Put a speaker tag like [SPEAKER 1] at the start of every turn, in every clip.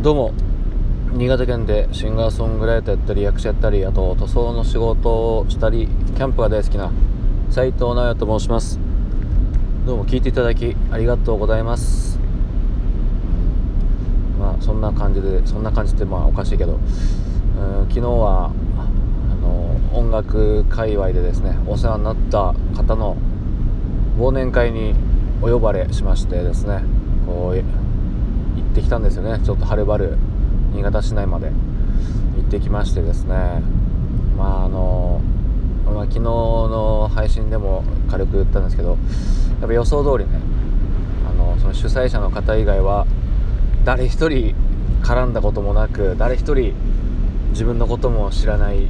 [SPEAKER 1] どうも。新潟県でシンガーソングライターやったり役者やったりあと塗装の仕事をしたりキャンプが大好きな斉藤直也と申します。どうも聞いていただきありがとうございます。まあそんな感じでそんな感じってまあおかしいけど。うん昨日はあの音楽界隈でですねお世話になった方の忘年会にお呼ばれしましてですねこう行ってきたんですよね。ちょっとはるばる新潟市内まで行ってきましてですね。まああの、まあ、昨日の配信でも軽く言ったんですけどやっぱ予想通りねあのその主催者の方以外は誰一人絡んだこともなく誰一人自分のことも知らない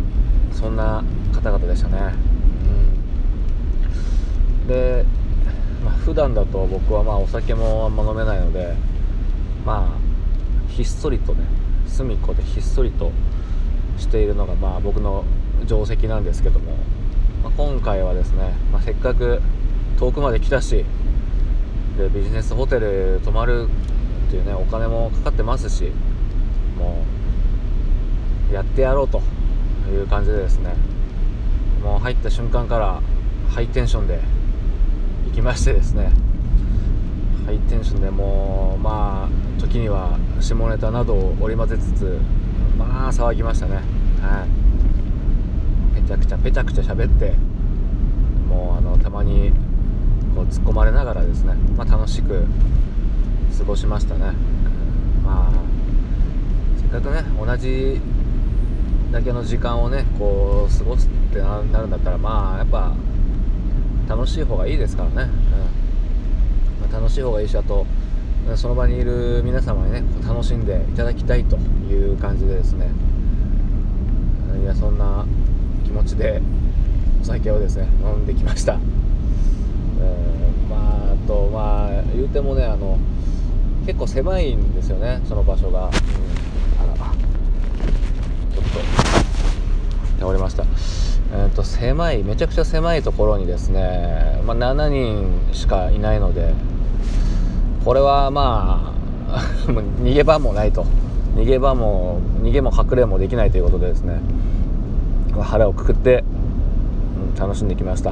[SPEAKER 1] そんな方々でしたね、うん、で、まあ、普段だと僕はまあお酒もあんま飲めないのでまあひっそりとね隅っこでひっそりとしているのがまあ僕の定石なんですけども、まあ、今回はですね、まあ、せっかく遠くまで来たしでビジネスホテル泊まるっていうねお金もかかってますしもうやってやろうという感じでですねもう入った瞬間からハイテンションで行きましてですねハイテンションでもうまあ時には下ネタなどを織り交ぜつつまあ騒ぎましたね。はい。ペチャクチャペチャクチャ喋ってもうあのたまにこう突っ込まれながらですね、まあ、楽しく過ごしましたね。まあせっかくね同じだけの時間をねこう過ごすってなるんだったらまあやっぱ楽しい方がいいですからね、うん。まあ、楽しい方がいいしあとその場にいる皆様にね楽しんでいただきたいという感じでですねいやそんな気持ちでお酒をですね飲んできました、えー、まああとまあ言うてもねあの結構狭いんですよねその場所が、うん、あらちょっと倒れました。えーと、と狭いめちゃくちゃ狭いところにですね、まあ、7人しかいないのでこれはまあ 逃げ場もないと。逃げ場も逃げも隠れもできないということでですね。腹をくくって、うん、楽しんできました。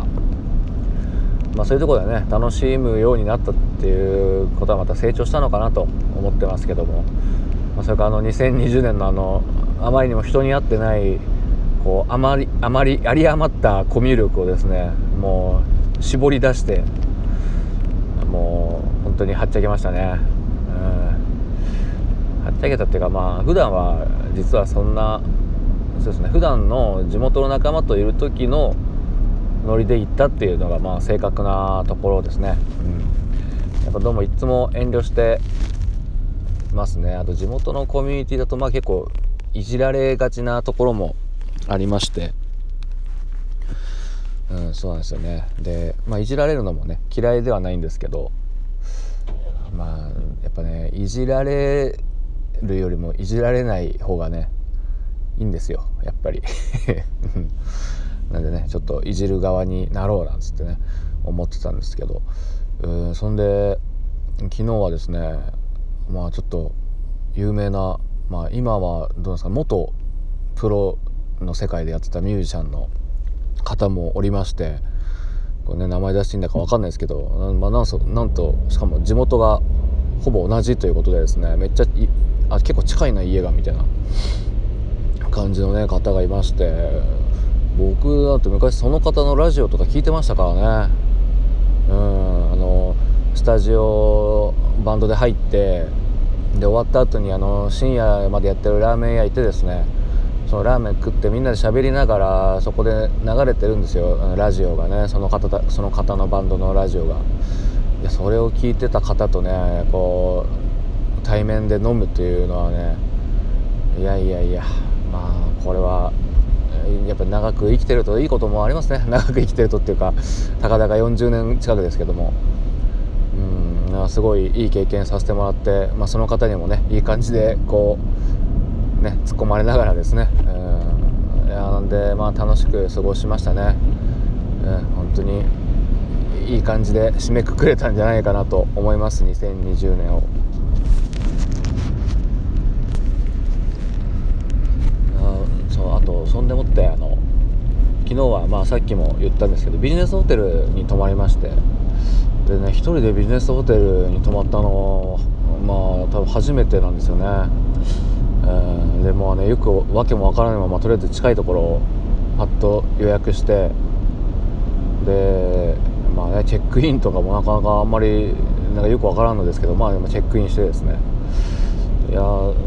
[SPEAKER 1] まあそういうところでね楽しむようになったっていうことはまた成長したのかなと思ってますけども、まあ、それからあの2020年のあのあまりにも人に会ってないこうあまりあまり有り余ったコミュ力をですねもう絞り出してもう本当にはっちゃけましたね、うん、はっちゃけたっていうかまあ普段は実はそんなそうですね普段の地元の仲間といる時のノリで行ったっていうのがまあ正確なところですね、うん、やっぱどうもいつも遠慮してますね。あと地元のコミュニティだとまあ結構いじられがちなところもありまして。うん、そうなんですよね。で、まあ、いじられるのもね嫌いではないんですけどまあやっぱねいじられるよりもいじられない方がねいいんですよやっぱり。なんでねちょっといじる側になろうなんつってね思ってたんですけど。うんそんで昨日はですねまあちょっと有名な、まあ、今はどうですか元プロの世界でやってたミュージシャンの方もおりましてこれ、ね、名前出していいんだか分かんないですけど、まあ、なんそなんとしかも地元がほぼ同じということでですねめっちゃあ結構近いな家がみたいな感じの、ね、方がいまして僕だって昔その方のラジオとか聞いてましたからね。うんあのスタジオバンドで入ってで終わった後にあの深夜までやってるラーメン屋行ってですねそのラーメン食ってみんなで喋りながらそこで流れてるんですよラジオがね。その方その方のバンドのラジオが。いやそれを聞いてた方とねこう対面で飲むっていうのはねいやいやいやまあこれはやっぱ長く生きてるといいこともありますね。長く生きてるとっていうかたかだか40年近くですけども。うんすごいいい経験させてもらって、まあ、その方にもねいい感じでこうね突っ込まれながらですね、えん、なんでまあ楽しく過ごしましたね、えん、本当にいい感じで締めくくれたんじゃないかなと思います。2020年を。あそとそんでもってあの昨日はまあさっきも言ったんですけどビジネスホテルに泊まりまして。でね一人でビジネスホテルに泊まったのまあ多分初めてなんですよね。えー、でもねよく訳もわからないままとりあえず近いところをパッと予約してでまあねチェックインとかもなかなかあんまりなんかよくわからんのですけどまあでもチェックインしてですね。いや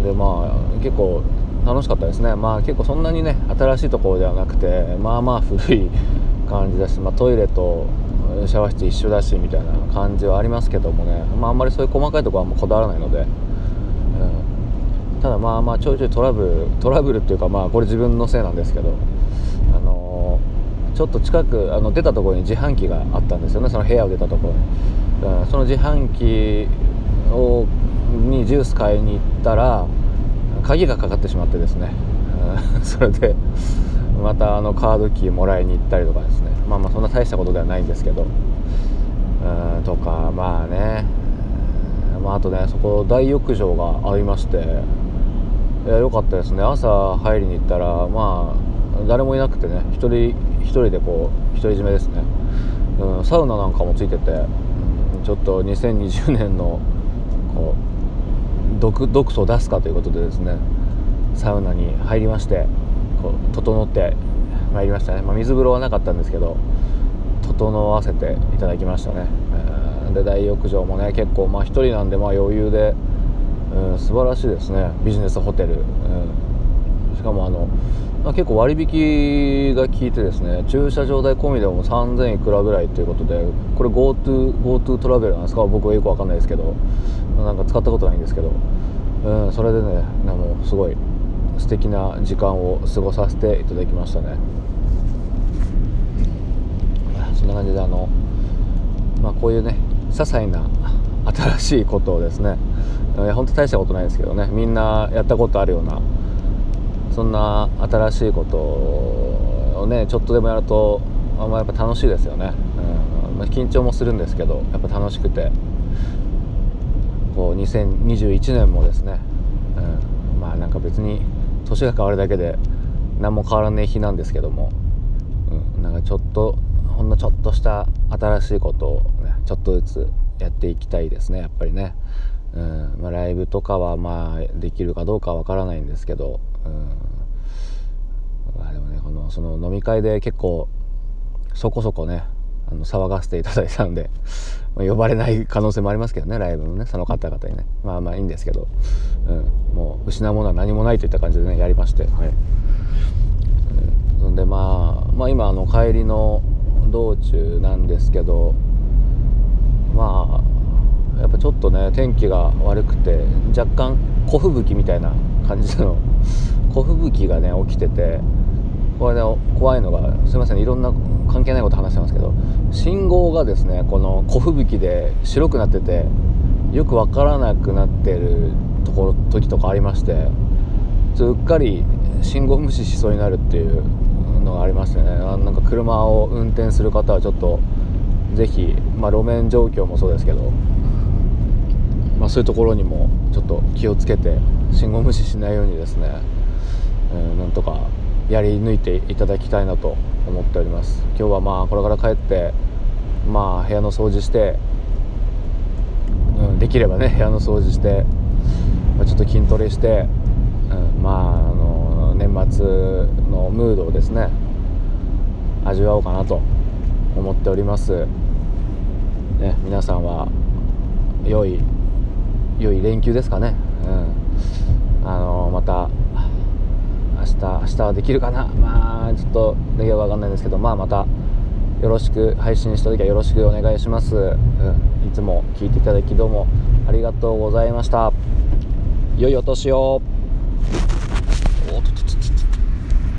[SPEAKER 1] でまあ結構楽しかったですね。まあ結構そんなにね新しいところではなくてまあまあ古い感じだし、まあ、トイレとシャワー室一緒だしみたいな感じはありますけどもね、まあ、あんまりそういう細かいところはもうこだわらないので、ただまあまあちょいちょいトラブルトラブルっていうかまあこれ自分のせいなんですけどあのー、ちょっと近くあの出たところに自販機があったんですよね。その部屋を出たところに、うん、その自販機をにジュース買いに行ったら鍵がかかってしまってですね、うん、それでまたあのカードキーもらいに行ったりとかですね。まあまあそんな大したことではないんですけど。うんとかまあね。まあ、あとねそこ大浴場がありまして。いや良かったですね。朝入りに行ったらまあ誰もいなくてね一人一人でこう独り占めですね、うん、サウナなんかもついてて、うん、ちょっと2020年のこう毒毒素を出すかということでですねサウナに入りましてこう整ってまいりましたね、まあ、水風呂はなかったんですけど整わせていただきましたね、えー、で大浴場もね結構まあ1人なんでまあ余裕で、うん、素晴らしいですね。ビジネスホテル、うん、しかもあのまあ結構割引が効いてですね。駐車場代込みでも3000いくらぐらいということでこれ GoTo, GoTo トラベルなんです。か僕はよくわかんないですけど。なんか使ったことないんですけど、うん、それでねもすごい素敵な時間を過ごさせていただきましたね。そんな感じであのまあこういうね些細な新しいことをですね本当大したことないですけどね。みんなやったことあるようなそんな新しいことをねちょっとでもやるとあん、ま、やっぱ楽しいですよね、うん。ま、緊張もするんですけどやっぱ楽しくて。こう2021年もですね、うん、まあなんか別に年が変わるだけで何も変わらない日なんですけども、うん、なんかちょっとほんのちょっとした新しいことを、ね、ちょっとずつやっていきたいですねやっぱりね、うんまあ、ライブとかはまあできるかどうかは分からないんですけど、うん。まあ、でもねこのその飲み会で結構そこそこねあの騒がせていただいたんで、まあ、呼ばれない可能性もありますけどねライブのねその方々にね。まあまあいいんですけど、うん、もう失うものは何もないといった感じでねやりまして。はい、そんでまあ、まあ、今あの帰りの道中なんですけどまあやっぱちょっとね天気が悪くて若干小吹雪みたいな感じの 小吹雪がね起きててこれで怖いのがすいませんいろんな関係ないこと話してますけど信号がですねこの小吹雪で白くなっててよく分からなくなってるところ時とかありましてうっかり信号無視しそうになるっていうのがありましてねなんか車を運転する方はちょっと是非、まあ、路面状況もそうですけど、まあ、そういうところにもちょっと気をつけて信号無視しないようにですね、えー、なんとかやり抜いていただきたいなと思っております。今日はまあこれから帰ってまあ部屋の掃除して、うん、できればね部屋の掃除して、まあ、ちょっと筋トレして、うん、まああの年末のムードをですね味わおうかなと思っております、ね、皆さんは良い良い連休ですかね、うん、あのまた明日明日はできるかな。まあちょっとできるか分かんないんですけどまあまたよろしく配信した時はよろしくお願いします、うん、いつも聞いていただきどうもありがとうございました。良いお年を。